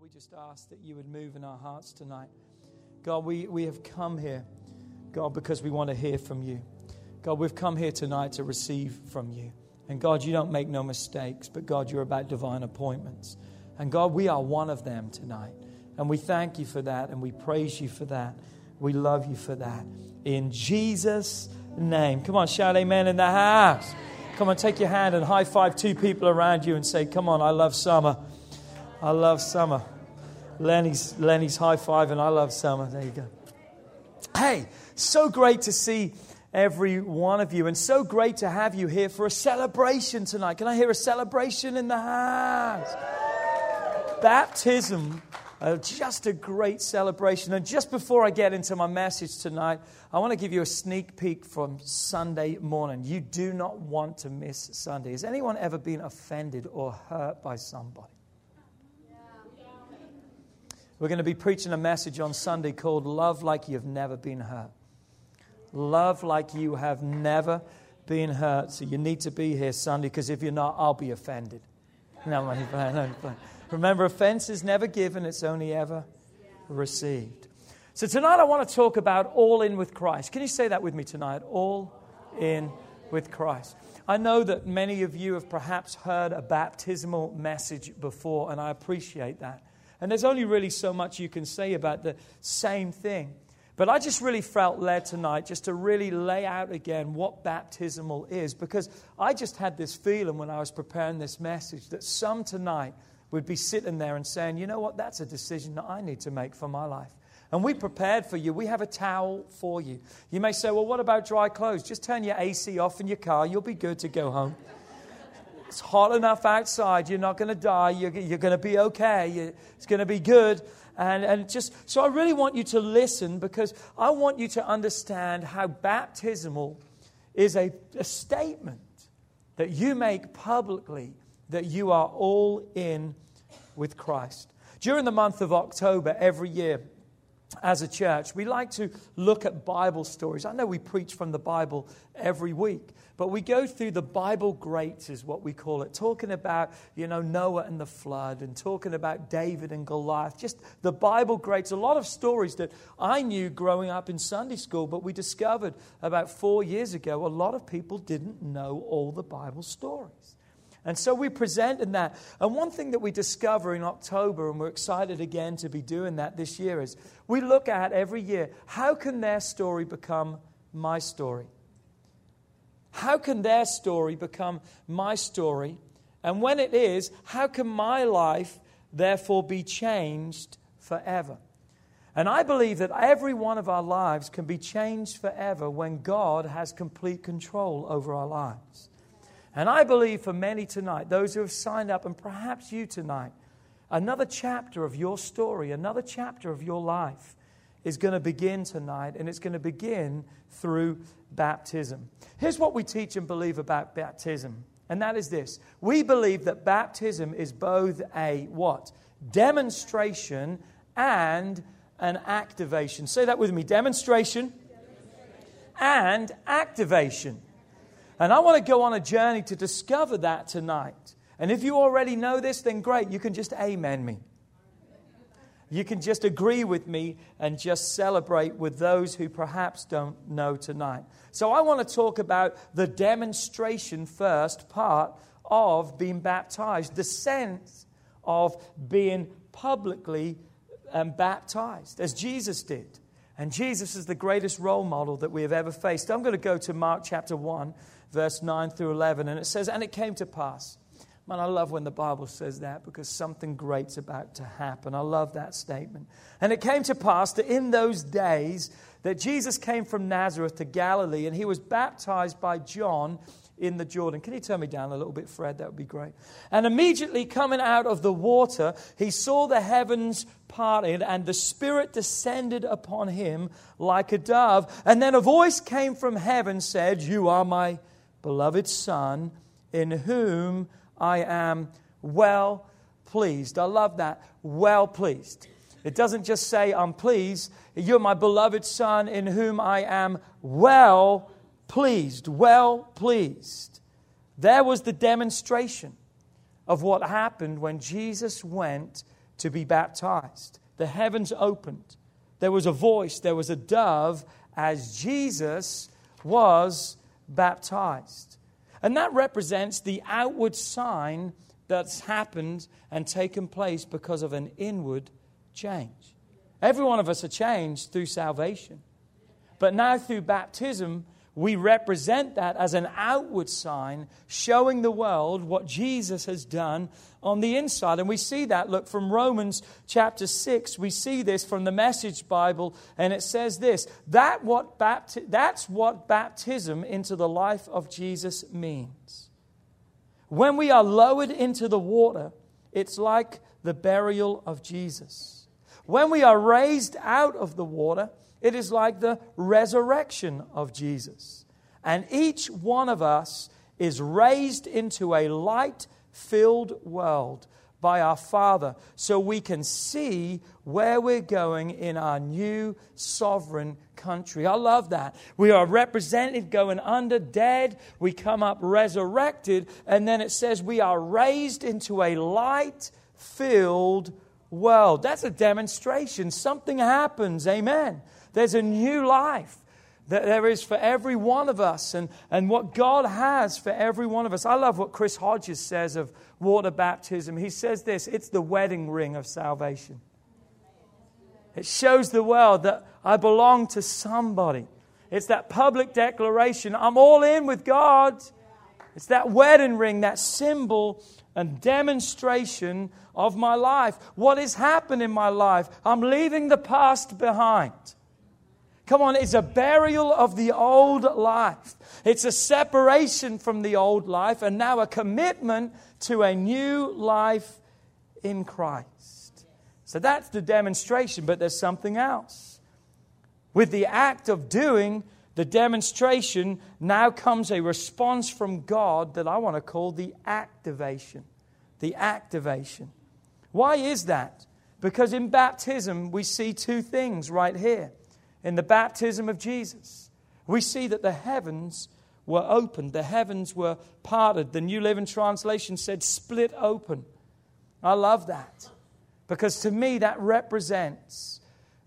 we just ask that you would move in our hearts tonight. God, we, we have come here, God, because we want to hear from you. God, we've come here tonight to receive from you. And God, you don't make no mistakes, but God, you're about divine appointments. And God, we are one of them tonight. And we thank you for that, and we praise you for that. We love you for that. In Jesus' name. Come on, shout amen in the house. Come on, take your hand and high five two people around you and say, Come on, I love summer. I love summer. Lenny's, Lenny's high five, and I love summer. There you go. Hey, so great to see every one of you, and so great to have you here for a celebration tonight. Can I hear a celebration in the house? Baptism, uh, just a great celebration. And just before I get into my message tonight, I want to give you a sneak peek from Sunday morning. You do not want to miss Sunday. Has anyone ever been offended or hurt by somebody? We're going to be preaching a message on Sunday called Love Like You've Never Been Hurt. Love like you have never been hurt. So you need to be here Sunday because if you're not, I'll be offended. No, Remember, offense is never given, it's only ever received. So tonight I want to talk about all in with Christ. Can you say that with me tonight? All in with Christ. I know that many of you have perhaps heard a baptismal message before, and I appreciate that. And there's only really so much you can say about the same thing. But I just really felt led tonight just to really lay out again what baptismal is because I just had this feeling when I was preparing this message that some tonight would be sitting there and saying, you know what, that's a decision that I need to make for my life. And we prepared for you. We have a towel for you. You may say, well, what about dry clothes? Just turn your AC off in your car. You'll be good to go home. It's hot enough outside. You're not going to die. You're, you're going to be okay. It's going to be good. And, and just so I really want you to listen because I want you to understand how baptismal is a, a statement that you make publicly that you are all in with Christ. During the month of October every year, as a church, we like to look at Bible stories. I know we preach from the Bible every week, but we go through the Bible greats, is what we call it, talking about, you know, Noah and the flood and talking about David and Goliath, just the Bible greats. A lot of stories that I knew growing up in Sunday school, but we discovered about four years ago a lot of people didn't know all the Bible stories. And so we present in that. And one thing that we discover in October, and we're excited again to be doing that this year, is we look at every year how can their story become my story? How can their story become my story? And when it is, how can my life therefore be changed forever? And I believe that every one of our lives can be changed forever when God has complete control over our lives. And I believe for many tonight, those who have signed up, and perhaps you tonight, another chapter of your story, another chapter of your life is going to begin tonight, and it's going to begin through baptism. Here's what we teach and believe about baptism, and that is this. We believe that baptism is both a what? Demonstration and an activation. Say that with me demonstration, and activation. And I want to go on a journey to discover that tonight. And if you already know this, then great. You can just amen me. You can just agree with me and just celebrate with those who perhaps don't know tonight. So, I want to talk about the demonstration first part of being baptized, the sense of being publicly um, baptized, as Jesus did. And Jesus is the greatest role model that we have ever faced. I'm going to go to Mark chapter 1, verse 9 through 11, and it says, And it came to pass Man, I love when the Bible says that because something great's about to happen. I love that statement. And it came to pass that in those days that Jesus came from Nazareth to Galilee and he was baptized by John in the Jordan. Can you turn me down a little bit, Fred? That would be great. And immediately coming out of the water, he saw the heavens parted and the Spirit descended upon him like a dove. And then a voice came from heaven, said, You are my beloved Son, in whom I am well pleased. I love that. Well pleased. It doesn't just say, I'm pleased. You're my beloved Son in whom I am well pleased. Well pleased. There was the demonstration of what happened when Jesus went to be baptized. The heavens opened. There was a voice, there was a dove as Jesus was baptized. And that represents the outward sign that's happened and taken place because of an inward change. Every one of us are changed through salvation. But now through baptism, we represent that as an outward sign showing the world what Jesus has done on the inside. And we see that, look, from Romans chapter 6, we see this from the Message Bible, and it says this that what bapti- that's what baptism into the life of Jesus means. When we are lowered into the water, it's like the burial of Jesus. When we are raised out of the water, it is like the resurrection of Jesus. And each one of us is raised into a light filled world by our Father so we can see where we're going in our new sovereign country. I love that. We are represented going under dead, we come up resurrected, and then it says we are raised into a light filled world. That's a demonstration. Something happens. Amen. There's a new life that there is for every one of us and, and what God has for every one of us. I love what Chris Hodges says of water baptism. He says this it's the wedding ring of salvation. It shows the world that I belong to somebody. It's that public declaration I'm all in with God. It's that wedding ring, that symbol and demonstration of my life. What has happened in my life? I'm leaving the past behind. Come on, it's a burial of the old life. It's a separation from the old life and now a commitment to a new life in Christ. So that's the demonstration, but there's something else. With the act of doing the demonstration, now comes a response from God that I want to call the activation. The activation. Why is that? Because in baptism, we see two things right here in the baptism of Jesus. We see that the heavens were opened, the heavens were parted. The New Living Translation said split open. I love that because to me that represents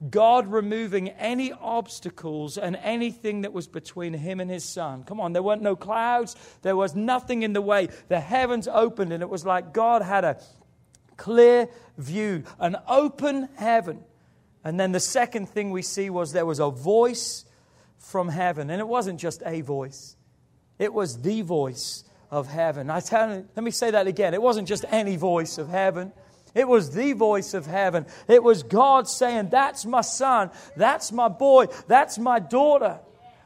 God removing any obstacles and anything that was between him and his son. Come on, there weren't no clouds, there was nothing in the way. The heavens opened, and it was like God had a clear view, an open heaven. And then the second thing we see was there was a voice from heaven. And it wasn't just a voice, it was the voice of heaven. I tell you, let me say that again. It wasn't just any voice of heaven. It was the voice of heaven. It was God saying, That's my son. That's my boy. That's my daughter.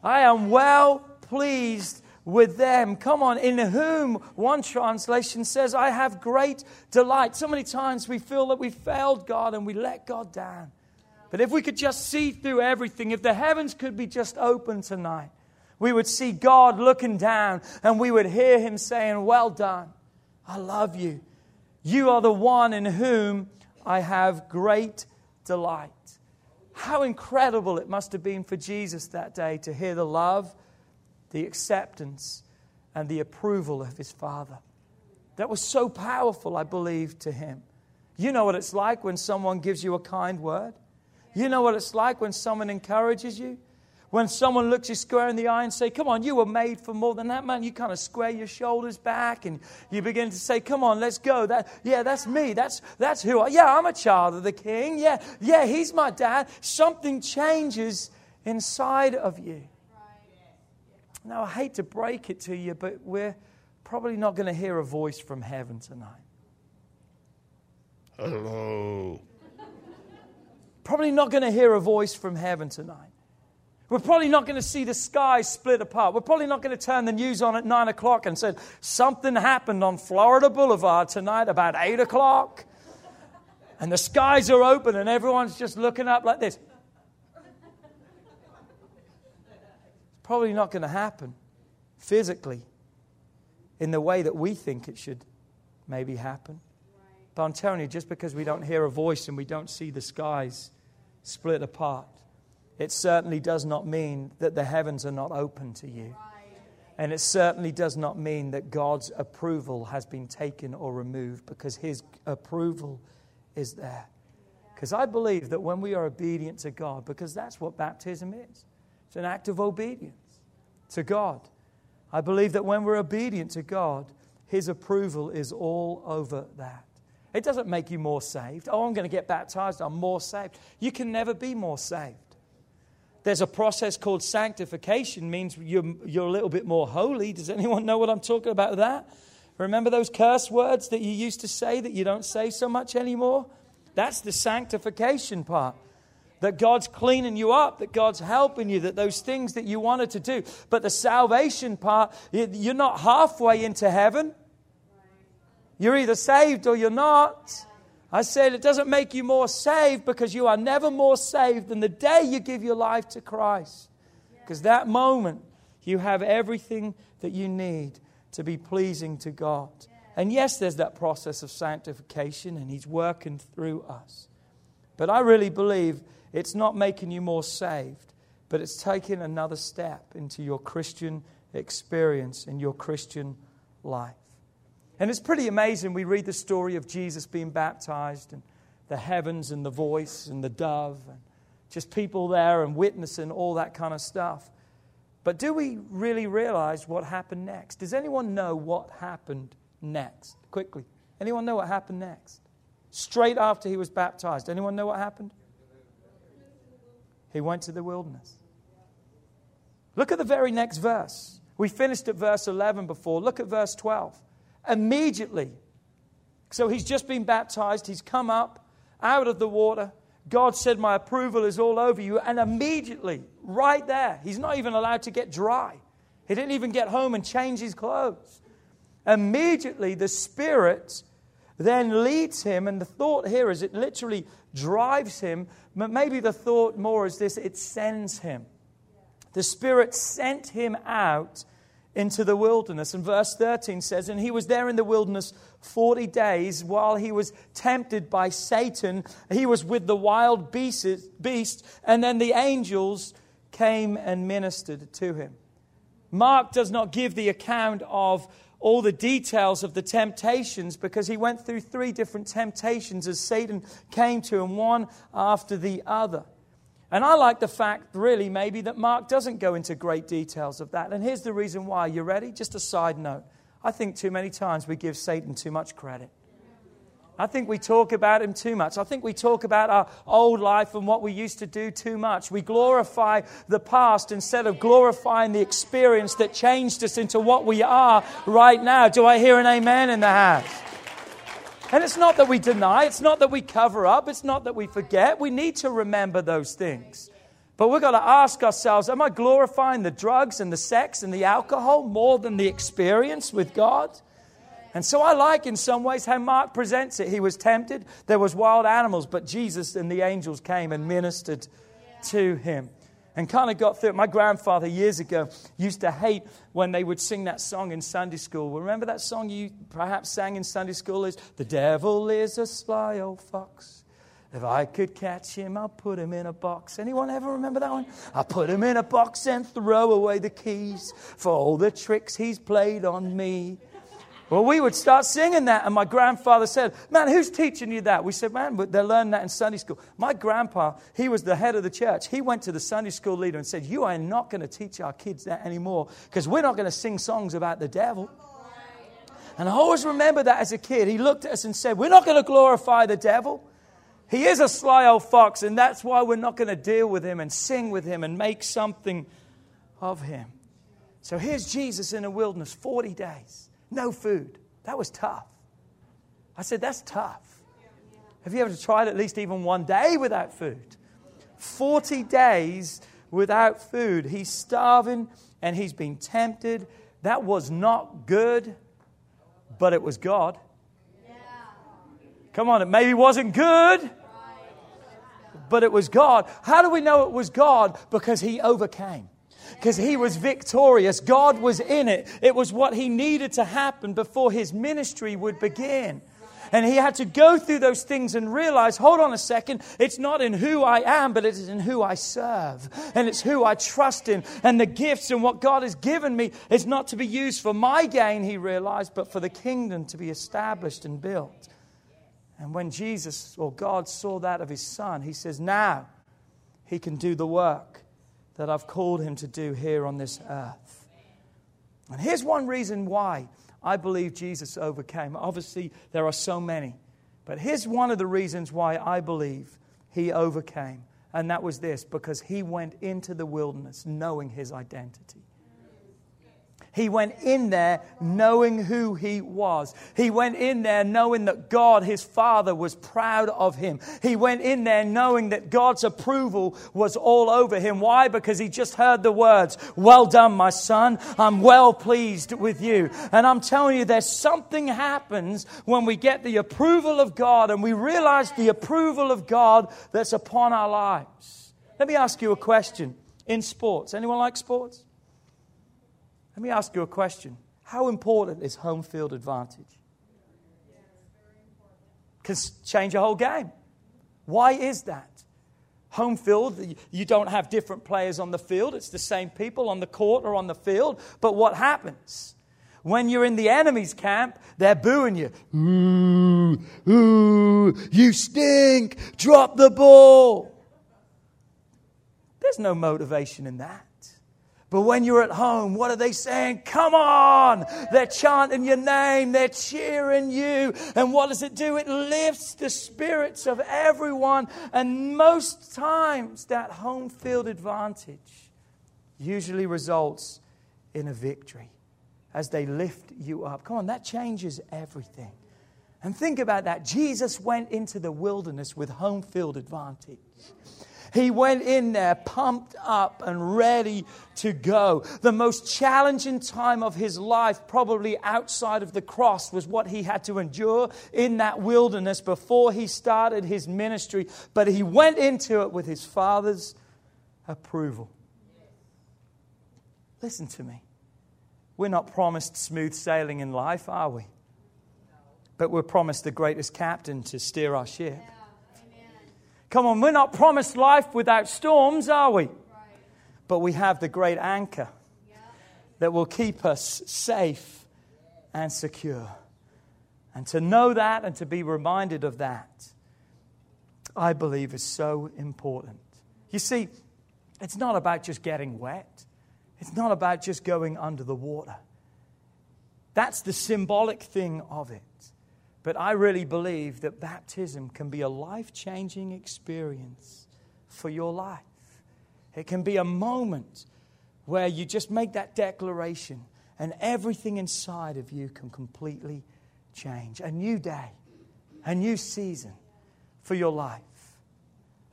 I am well pleased with them. Come on, in whom one translation says, I have great delight. So many times we feel that we failed God and we let God down. But if we could just see through everything, if the heavens could be just open tonight, we would see God looking down and we would hear Him saying, Well done. I love you. You are the one in whom I have great delight. How incredible it must have been for Jesus that day to hear the love, the acceptance, and the approval of His Father. That was so powerful, I believe, to Him. You know what it's like when someone gives you a kind word? You know what it's like when someone encourages you? When someone looks you square in the eye and say, "Come on, you were made for more than that, man." You kind of square your shoulders back and you begin to say, "Come on, let's go." That, yeah, that's me. That's that's who I. Yeah, I'm a child of the King. Yeah, yeah, he's my dad. Something changes inside of you. Now, I hate to break it to you, but we're probably not going to hear a voice from heaven tonight. Hello probably not going to hear a voice from heaven tonight. We're probably not going to see the sky split apart. We're probably not going to turn the news on at 9 o'clock and say, something happened on Florida Boulevard tonight about 8 o'clock. And the skies are open and everyone's just looking up like this. It's probably not going to happen physically in the way that we think it should maybe happen. But I'm telling you, just because we don't hear a voice and we don't see the skies, split apart. It certainly does not mean that the heavens are not open to you. And it certainly does not mean that God's approval has been taken or removed because His approval is there. Because I believe that when we are obedient to God, because that's what baptism is it's an act of obedience to God. I believe that when we're obedient to God, His approval is all over that. It doesn't make you more saved. Oh, I'm going to get baptized, I'm more saved. You can never be more saved. There's a process called sanctification, means you're, you're a little bit more holy. Does anyone know what I'm talking about that? Remember those curse words that you used to say that you don't say so much anymore? That's the sanctification part. That God's cleaning you up, that God's helping you, that those things that you wanted to do. But the salvation part, you're not halfway into heaven. You're either saved or you're not. I said it doesn't make you more saved because you are never more saved than the day you give your life to Christ. Because that moment, you have everything that you need to be pleasing to God. And yes, there's that process of sanctification, and He's working through us. But I really believe it's not making you more saved, but it's taking another step into your Christian experience and your Christian life. And it's pretty amazing. We read the story of Jesus being baptized and the heavens and the voice and the dove and just people there and witnessing all that kind of stuff. But do we really realize what happened next? Does anyone know what happened next? Quickly. Anyone know what happened next? Straight after he was baptized. Anyone know what happened? He went to the wilderness. Look at the very next verse. We finished at verse 11 before. Look at verse 12 immediately. So he's just been baptized, he's come up out of the water. God said, My approval is all over you. And immediately, right there, he's not even allowed to get dry. He didn't even get home and change his clothes. Immediately, the Spirit then leads him, and the thought here is it literally drives him. But maybe the thought more is this it sends him. The Spirit sent him out into the wilderness. And verse 13 says, And he was there in the wilderness 40 days while he was tempted by Satan. He was with the wild beast, and then the angels came and ministered to him. Mark does not give the account of all the details of the temptations because he went through three different temptations as Satan came to him, one after the other. And I like the fact, really, maybe, that Mark doesn't go into great details of that. And here's the reason why. You ready? Just a side note. I think too many times we give Satan too much credit. I think we talk about him too much. I think we talk about our old life and what we used to do too much. We glorify the past instead of glorifying the experience that changed us into what we are right now. Do I hear an amen in the house? And it's not that we deny, it's not that we cover up, it's not that we forget. We need to remember those things. But we've got to ask ourselves Am I glorifying the drugs and the sex and the alcohol more than the experience with God? And so I like in some ways how Mark presents it. He was tempted, there was wild animals, but Jesus and the angels came and ministered to him and kind of got through it. My grandfather years ago used to hate when they would sing that song in Sunday school. Remember that song you perhaps sang in Sunday school is The devil is a sly old fox. If I could catch him, I'll put him in a box. Anyone ever remember that one? I'll put him in a box and throw away the keys for all the tricks he's played on me. Well, we would start singing that, and my grandfather said, Man, who's teaching you that? We said, Man, but they learned that in Sunday school. My grandpa, he was the head of the church. He went to the Sunday school leader and said, You are not going to teach our kids that anymore because we're not going to sing songs about the devil. And I always remember that as a kid. He looked at us and said, We're not going to glorify the devil. He is a sly old fox, and that's why we're not going to deal with him and sing with him and make something of him. So here's Jesus in the wilderness 40 days. No food. That was tough. I said, That's tough. Have you ever tried at least even one day without food? 40 days without food. He's starving and he's been tempted. That was not good, but it was God. Come on, it maybe wasn't good, but it was God. How do we know it was God? Because he overcame because he was victorious. God was in it. It was what he needed to happen before his ministry would begin. And he had to go through those things and realize hold on a second, it's not in who I am, but it is in who I serve. And it's who I trust in. And the gifts and what God has given me is not to be used for my gain, he realized, but for the kingdom to be established and built. And when Jesus or God saw that of his son, he says, Now he can do the work that I've called him to do here on this earth. And here's one reason why I believe Jesus overcame. Obviously, there are so many. But here's one of the reasons why I believe he overcame. And that was this because he went into the wilderness knowing his identity. He went in there knowing who he was. He went in there knowing that God, his Father, was proud of him. He went in there knowing that God's approval was all over him. Why? Because he just heard the words, Well done, my son. I'm well pleased with you. And I'm telling you, there's something happens when we get the approval of God and we realize the approval of God that's upon our lives. Let me ask you a question in sports. Anyone like sports? Let me ask you a question. How important is home field advantage? Can change a whole game. Why is that? Home field, you don't have different players on the field. It's the same people on the court or on the field. But what happens? When you're in the enemy's camp, they're booing you. Ooh, ooh, you stink. Drop the ball. There's no motivation in that. But when you're at home, what are they saying? Come on! They're chanting your name, they're cheering you. And what does it do? It lifts the spirits of everyone. And most times, that home field advantage usually results in a victory as they lift you up. Come on, that changes everything. And think about that. Jesus went into the wilderness with home field advantage. He went in there pumped up and ready to go. The most challenging time of his life, probably outside of the cross, was what he had to endure in that wilderness before he started his ministry. But he went into it with his father's approval. Listen to me. We're not promised smooth sailing in life, are we? But we're promised the greatest captain to steer our ship. Come on, we're not promised life without storms, are we? Right. But we have the great anchor yeah. that will keep us safe and secure. And to know that and to be reminded of that, I believe is so important. You see, it's not about just getting wet, it's not about just going under the water. That's the symbolic thing of it. But I really believe that baptism can be a life changing experience for your life. It can be a moment where you just make that declaration and everything inside of you can completely change. A new day, a new season for your life.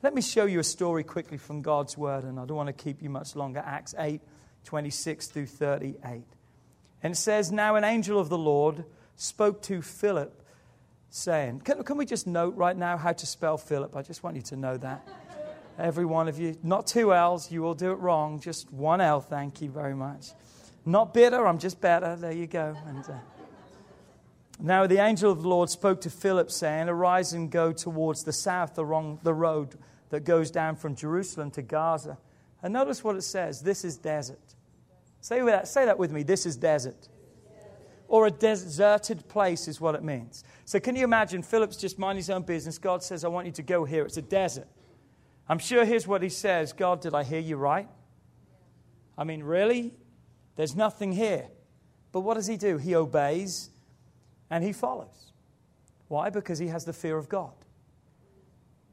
Let me show you a story quickly from God's word, and I don't want to keep you much longer. Acts 8 26 through 38. And it says, Now an angel of the Lord spoke to Philip saying. Can, can we just note right now how to spell Philip? I just want you to know that. Every one of you. Not two L's, you will do it wrong. Just one L, thank you very much. Not bitter, I'm just better. There you go. And, uh, now the angel of the Lord spoke to Philip, saying, Arise and go towards the south along the road that goes down from Jerusalem to Gaza. And notice what it says this is desert. Say that, say that with me this is desert or a deserted place is what it means. So, can you imagine Philip's just minding his own business? God says, I want you to go here. It's a desert. I'm sure here's what he says God, did I hear you right? I mean, really? There's nothing here. But what does he do? He obeys and he follows. Why? Because he has the fear of God.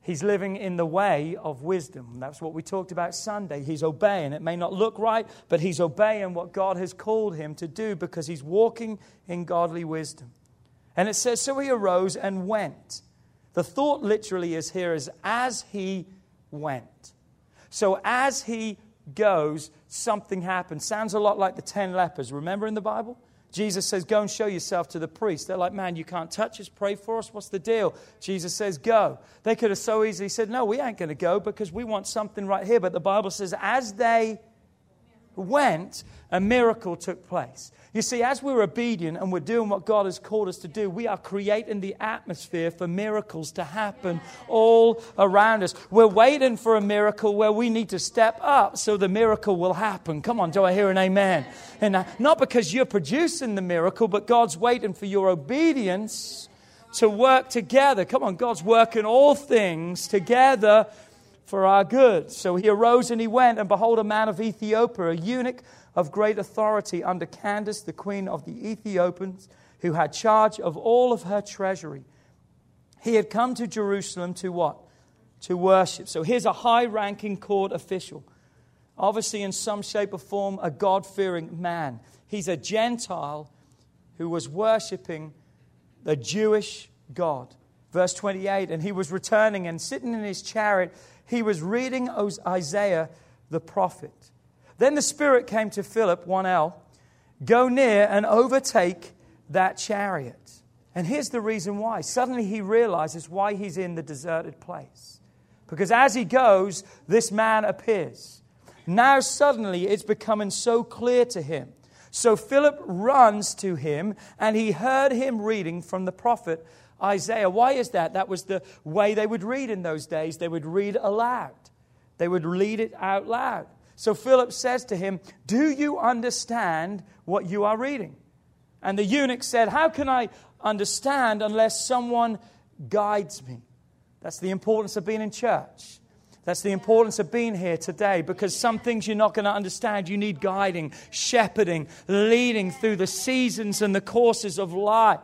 He's living in the way of wisdom. That's what we talked about Sunday. He's obeying. It may not look right, but he's obeying what God has called him to do because he's walking in godly wisdom. And it says, So he arose and went. The thought literally is here is as he went. So as he goes, something happens. Sounds a lot like the ten lepers. Remember in the Bible? Jesus says, Go and show yourself to the priest. They're like, Man, you can't touch us. Pray for us. What's the deal? Jesus says, Go. They could have so easily said, No, we ain't going to go because we want something right here. But the Bible says, As they went, a miracle took place. You see, as we're obedient and we're doing what God has called us to do, we are creating the atmosphere for miracles to happen all around us. We're waiting for a miracle where we need to step up so the miracle will happen. Come on, do I hear an amen? And uh, not because you're producing the miracle, but God's waiting for your obedience to work together. Come on, God's working all things together for our good. So he arose and he went, and behold, a man of Ethiopia, a eunuch of great authority under Candace, the queen of the Ethiopians, who had charge of all of her treasury. He had come to Jerusalem to what? To worship. So here's a high ranking court official. Obviously, in some shape or form, a God fearing man. He's a Gentile who was worshiping the Jewish God. Verse 28 And he was returning and sitting in his chariot, he was reading Isaiah the prophet. Then the Spirit came to Philip, 1L, go near and overtake that chariot. And here's the reason why. Suddenly he realizes why he's in the deserted place. Because as he goes, this man appears. Now suddenly it's becoming so clear to him. So Philip runs to him and he heard him reading from the prophet Isaiah. Why is that? That was the way they would read in those days. They would read aloud, they would read it out loud. So Philip says to him, Do you understand what you are reading? And the eunuch said, How can I understand unless someone guides me? That's the importance of being in church. That's the importance of being here today because some things you're not going to understand. You need guiding, shepherding, leading through the seasons and the courses of life.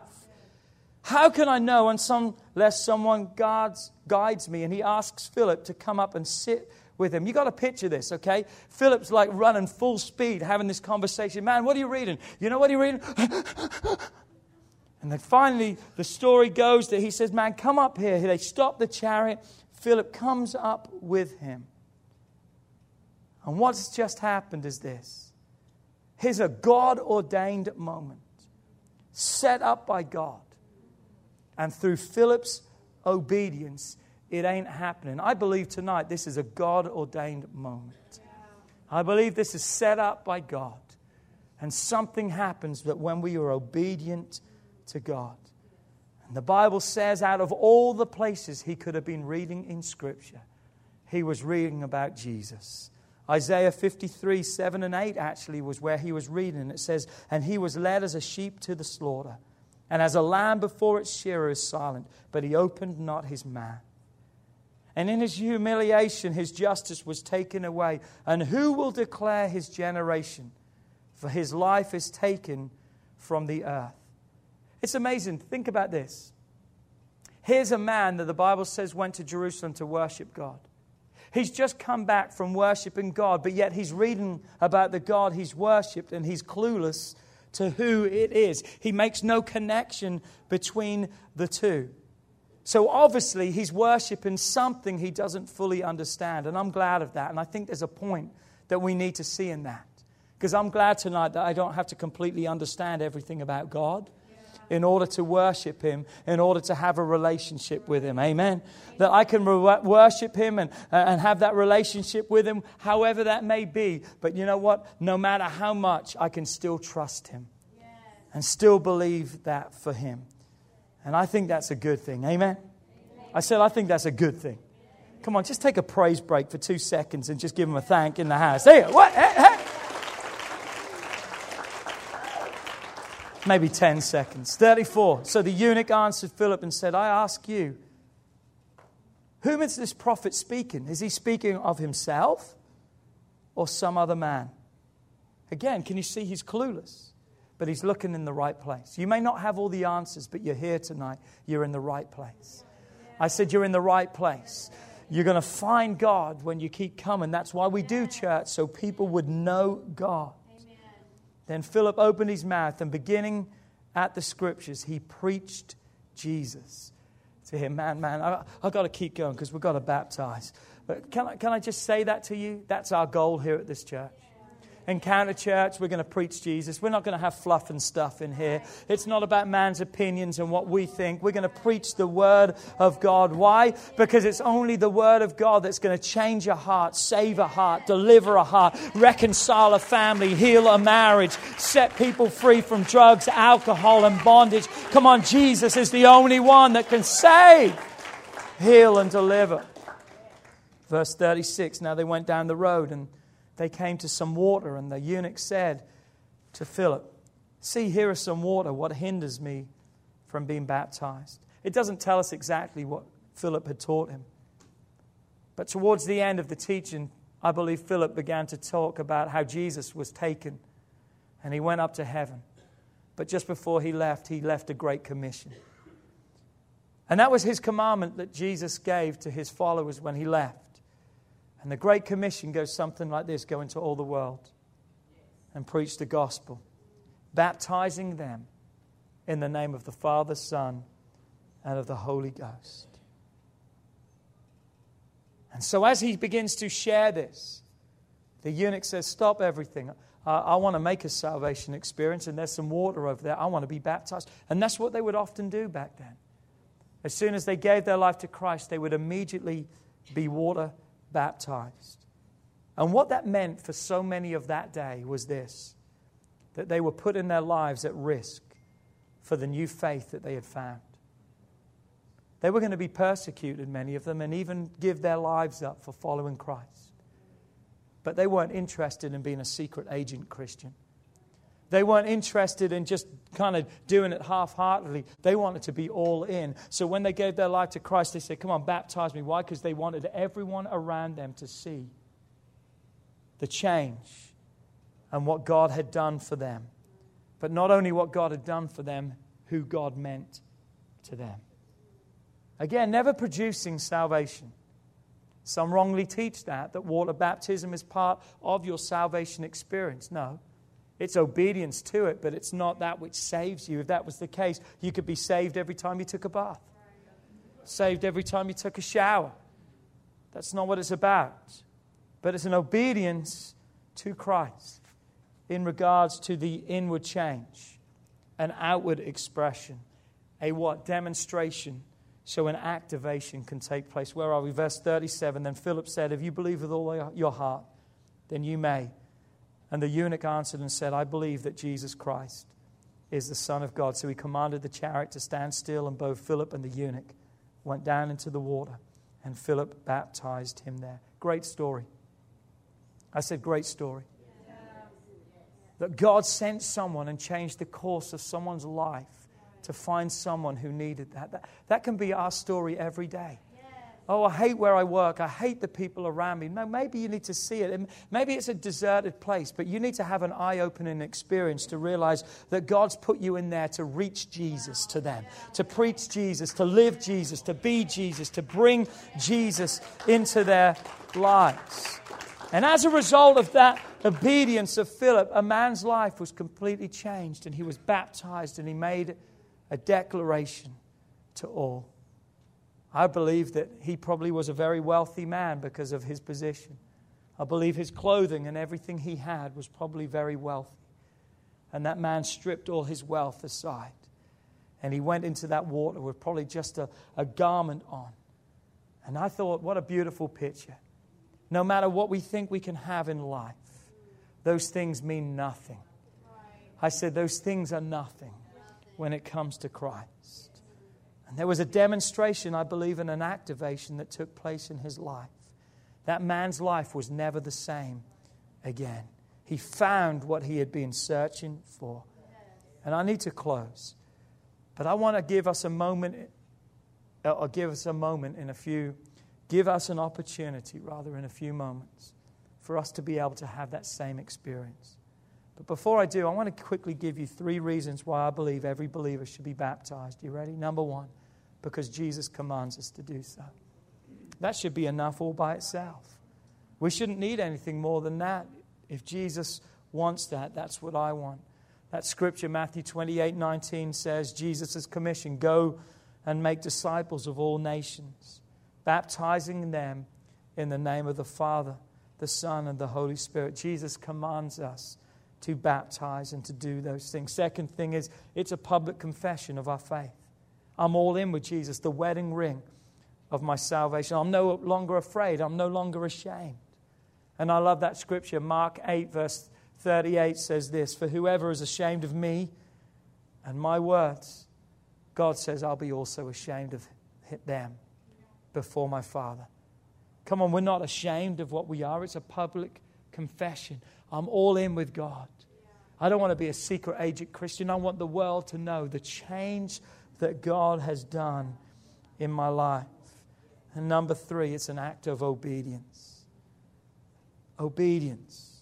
How can I know unless someone guards, guides me? And he asks Philip to come up and sit with him. You got to picture this, okay? Philip's like running full speed, having this conversation. Man, what are you reading? You know what are you reading? and then finally, the story goes that he says, Man, come up here. They stop the chariot. Philip comes up with him. And what's just happened is this here's a God ordained moment set up by God. And through Philip's obedience, it ain't happening. I believe tonight this is a God ordained moment. I believe this is set up by God. And something happens that when we are obedient to God. And the Bible says, out of all the places he could have been reading in Scripture, he was reading about Jesus. Isaiah 53, 7 and 8 actually was where he was reading. It says, And he was led as a sheep to the slaughter, and as a lamb before its shearer is silent, but he opened not his mouth. And in his humiliation, his justice was taken away. And who will declare his generation? For his life is taken from the earth. It's amazing. Think about this. Here's a man that the Bible says went to Jerusalem to worship God. He's just come back from worshiping God, but yet he's reading about the God he's worshiped and he's clueless to who it is. He makes no connection between the two. So obviously, he's worshiping something he doesn't fully understand. And I'm glad of that. And I think there's a point that we need to see in that. Because I'm glad tonight that I don't have to completely understand everything about God in order to worship Him, in order to have a relationship with Him. Amen. That I can re- worship Him and, uh, and have that relationship with Him, however that may be. But you know what? No matter how much, I can still trust Him and still believe that for Him. And I think that's a good thing. Amen? I said, I think that's a good thing. Come on, just take a praise break for two seconds and just give him a thank in the house. Hey, what? Hey, hey. Maybe 10 seconds. 34. So the eunuch answered Philip and said, I ask you, whom is this prophet speaking? Is he speaking of himself or some other man? Again, can you see he's clueless? but He's looking in the right place. You may not have all the answers, but you're here tonight. You're in the right place. I said, You're in the right place. You're going to find God when you keep coming. That's why we do church, so people would know God. Then Philip opened his mouth and beginning at the scriptures, he preached Jesus to him. Man, man, I, have got to keep going because we've got to baptize. But can I, can I just say that to you? That's our goal here at this church. Encounter Church, we're going to preach Jesus. We're not going to have fluff and stuff in here. It's not about man's opinions and what we think. We're going to preach the Word of God. Why? Because it's only the Word of God that's going to change a heart, save a heart, deliver a heart, reconcile a family, heal a marriage, set people free from drugs, alcohol, and bondage. Come on, Jesus is the only one that can save, heal, and deliver. Verse 36 Now they went down the road and they came to some water, and the eunuch said to Philip, See, here is some water. What hinders me from being baptized? It doesn't tell us exactly what Philip had taught him. But towards the end of the teaching, I believe Philip began to talk about how Jesus was taken and he went up to heaven. But just before he left, he left a great commission. And that was his commandment that Jesus gave to his followers when he left. And the Great Commission goes something like this go into all the world and preach the gospel, baptizing them in the name of the Father, Son, and of the Holy Ghost. And so, as he begins to share this, the eunuch says, Stop everything. I, I want to make a salvation experience, and there's some water over there. I want to be baptized. And that's what they would often do back then. As soon as they gave their life to Christ, they would immediately be water baptized. And what that meant for so many of that day was this that they were putting their lives at risk for the new faith that they had found. They were going to be persecuted, many of them, and even give their lives up for following Christ. But they weren't interested in being a secret agent Christian. They weren't interested in just kind of doing it half heartedly. They wanted to be all in. So when they gave their life to Christ, they said, Come on, baptize me. Why? Because they wanted everyone around them to see the change and what God had done for them. But not only what God had done for them, who God meant to them. Again, never producing salvation. Some wrongly teach that, that water baptism is part of your salvation experience. No. It's obedience to it, but it's not that which saves you. If that was the case, you could be saved every time you took a bath, saved every time you took a shower. That's not what it's about. But it's an obedience to Christ in regards to the inward change, an outward expression, a what? Demonstration so an activation can take place. Where are we? Verse 37 Then Philip said, If you believe with all your heart, then you may. And the eunuch answered and said, I believe that Jesus Christ is the Son of God. So he commanded the chariot to stand still, and both Philip and the eunuch went down into the water, and Philip baptized him there. Great story. I said, Great story. That God sent someone and changed the course of someone's life to find someone who needed that. That, that can be our story every day. Oh, I hate where I work. I hate the people around me. No, maybe you need to see it. Maybe it's a deserted place, but you need to have an eye opening experience to realize that God's put you in there to reach Jesus to them, to preach Jesus, to live Jesus, to be Jesus, to bring Jesus into their lives. And as a result of that obedience of Philip, a man's life was completely changed, and he was baptized and he made a declaration to all. I believe that he probably was a very wealthy man because of his position. I believe his clothing and everything he had was probably very wealthy. And that man stripped all his wealth aside. And he went into that water with probably just a, a garment on. And I thought, what a beautiful picture. No matter what we think we can have in life, those things mean nothing. I said, those things are nothing when it comes to Christ. And there was a demonstration, I believe, and an activation that took place in his life. That man's life was never the same again. He found what he had been searching for. And I need to close. But I want to give us a moment, uh, or give us a moment in a few, give us an opportunity, rather, in a few moments, for us to be able to have that same experience. But before I do, I want to quickly give you three reasons why I believe every believer should be baptized. You ready? Number one, because Jesus commands us to do so. That should be enough all by itself. We shouldn't need anything more than that. If Jesus wants that, that's what I want. That scripture, Matthew 28 19, says, Jesus' commission go and make disciples of all nations, baptizing them in the name of the Father, the Son, and the Holy Spirit. Jesus commands us to baptize and to do those things. Second thing is, it's a public confession of our faith. I'm all in with Jesus, the wedding ring of my salvation. I'm no longer afraid, I'm no longer ashamed. And I love that scripture. Mark 8, verse 38 says this For whoever is ashamed of me and my words, God says, I'll be also ashamed of them before my Father. Come on, we're not ashamed of what we are. It's a public confession. I'm all in with God. I don't want to be a secret agent Christian. I want the world to know the change that God has done in my life. And number three, it's an act of obedience. Obedience.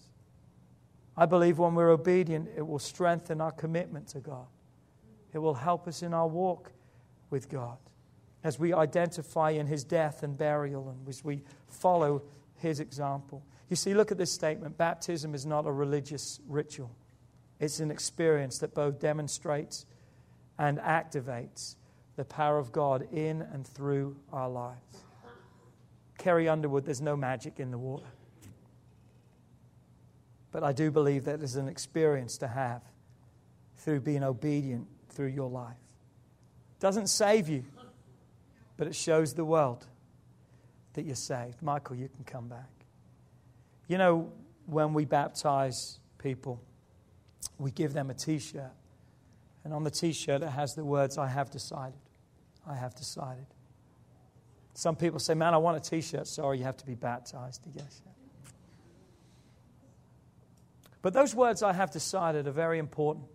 I believe when we're obedient, it will strengthen our commitment to God. It will help us in our walk with God as we identify in his death and burial and as we follow his example. You see, look at this statement baptism is not a religious ritual, it's an experience that both demonstrates and activates the power of God in and through our lives. Kerry Underwood, there's no magic in the water. But I do believe that is an experience to have through being obedient through your life. Doesn't save you, but it shows the world that you're saved. Michael, you can come back. You know, when we baptize people, we give them a t shirt. And on the t shirt, it has the words, I have decided. I have decided. Some people say, Man, I want a t shirt. Sorry, you have to be baptized to get it. But those words, I have decided, are very important.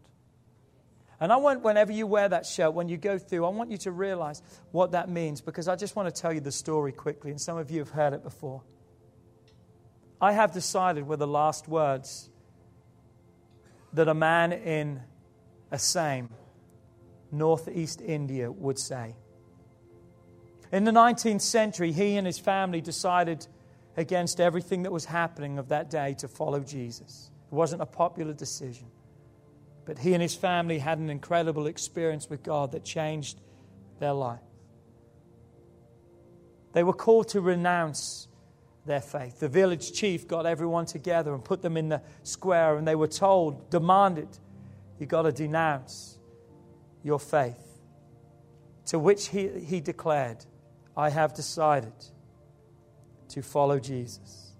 And I want, whenever you wear that shirt, when you go through, I want you to realize what that means because I just want to tell you the story quickly, and some of you have heard it before. I have decided were the last words that a man in Assam, northeast India, would say. In the 19th century, he and his family decided against everything that was happening of that day to follow Jesus. It wasn't a popular decision. But he and his family had an incredible experience with God that changed their life. They were called to renounce their faith. The village chief got everyone together and put them in the square, and they were told, demanded, you've got to denounce your faith. To which he, he declared, I have decided to follow Jesus.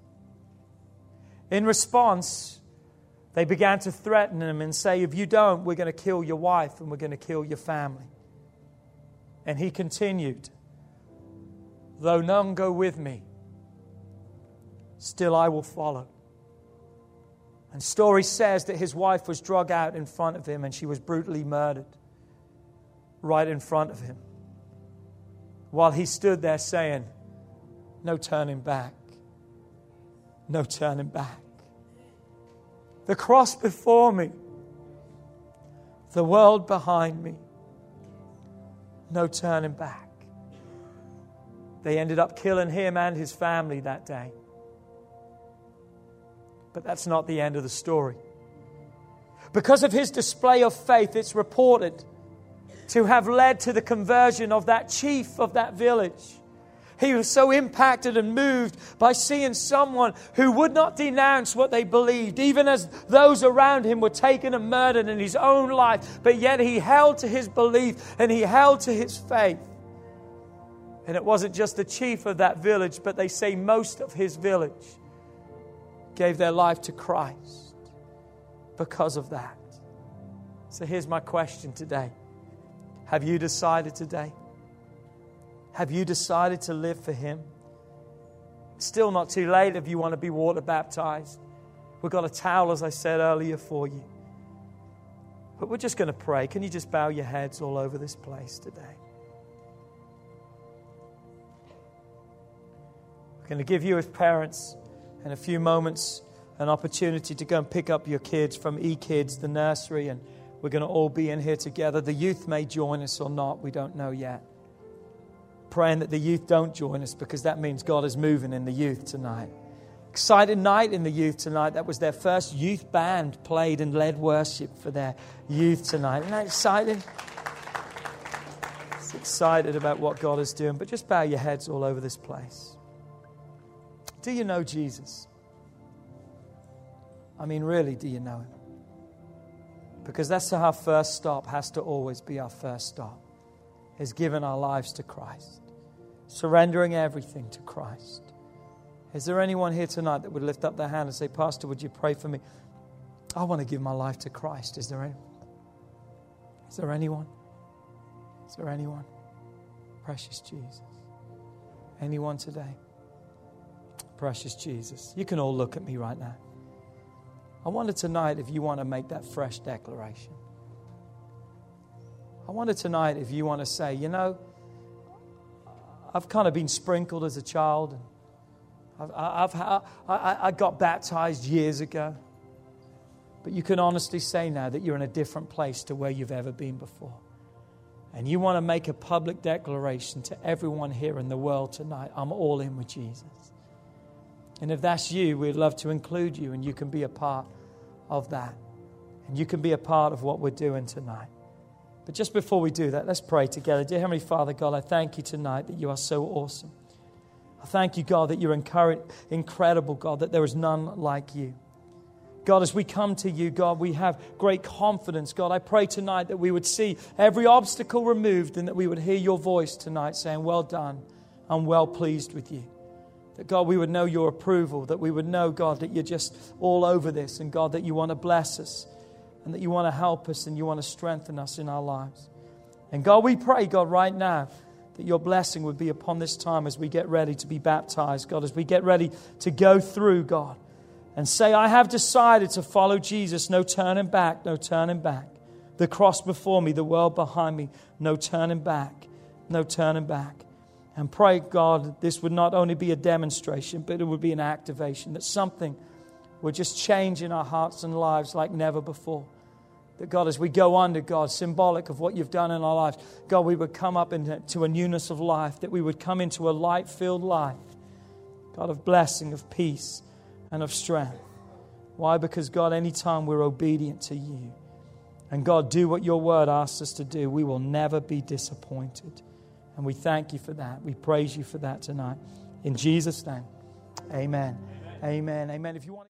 In response, they began to threaten him and say, If you don't, we're going to kill your wife and we're going to kill your family. And he continued, Though none go with me, still I will follow. And story says that his wife was drug out in front of him and she was brutally murdered right in front of him while he stood there saying, No turning back. No turning back. The cross before me, the world behind me. No turning back. They ended up killing him and his family that day. But that's not the end of the story. Because of his display of faith, it's reported to have led to the conversion of that chief of that village. He was so impacted and moved by seeing someone who would not denounce what they believed, even as those around him were taken and murdered in his own life. But yet he held to his belief and he held to his faith. And it wasn't just the chief of that village, but they say most of his village gave their life to Christ because of that. So here's my question today have you decided today? Have you decided to live for Him? Still not too late if you want to be water baptized. We've got a towel, as I said earlier, for you. But we're just going to pray. Can you just bow your heads all over this place today? We're going to give you, as parents, in a few moments, an opportunity to go and pick up your kids from E Kids, the nursery, and we're going to all be in here together. The youth may join us or not, we don't know yet. Praying that the youth don't join us because that means God is moving in the youth tonight. Excited night in the youth tonight. That was their first youth band played and led worship for their youth tonight. Isn't that exciting? Excited about what God is doing, but just bow your heads all over this place. Do you know Jesus? I mean, really, do you know him? Because that's our first stop, has to always be our first stop, is giving our lives to Christ, surrendering everything to Christ. Is there anyone here tonight that would lift up their hand and say, Pastor, would you pray for me? I want to give my life to Christ. Is there any? Is there anyone? Is there anyone? Precious Jesus. Anyone today? Precious Jesus. You can all look at me right now. I wonder tonight if you want to make that fresh declaration. I wonder tonight if you want to say, you know, I've kind of been sprinkled as a child. I've, I've, I, I got baptized years ago. But you can honestly say now that you're in a different place to where you've ever been before. And you want to make a public declaration to everyone here in the world tonight I'm all in with Jesus. And if that's you, we'd love to include you, and you can be a part of that. And you can be a part of what we're doing tonight. But just before we do that, let's pray together. Dear Heavenly Father, God, I thank you tonight that you are so awesome. I thank you, God, that you're incredible, God, that there is none like you. God, as we come to you, God, we have great confidence. God, I pray tonight that we would see every obstacle removed and that we would hear your voice tonight saying, Well done, I'm well pleased with you. That, God, we would know your approval, that we would know, God, that you're just all over this, and God, that you want to bless us and that you want to help us and you want to strengthen us in our lives. And God, we pray, God, right now that your blessing would be upon this time as we get ready to be baptized, God, as we get ready to go through, God, and say, I have decided to follow Jesus, no turning back, no turning back. The cross before me, the world behind me, no turning back, no turning back. And pray, God, this would not only be a demonstration, but it would be an activation, that something would just change in our hearts and lives like never before. That God, as we go under, God, symbolic of what you've done in our lives, God, we would come up into a newness of life, that we would come into a light filled life, God, of blessing, of peace, and of strength. Why? Because, God, anytime we're obedient to you, and God, do what your word asks us to do, we will never be disappointed. And we thank you for that. We praise you for that tonight. In Jesus' name, amen. Amen. Amen. amen. If you want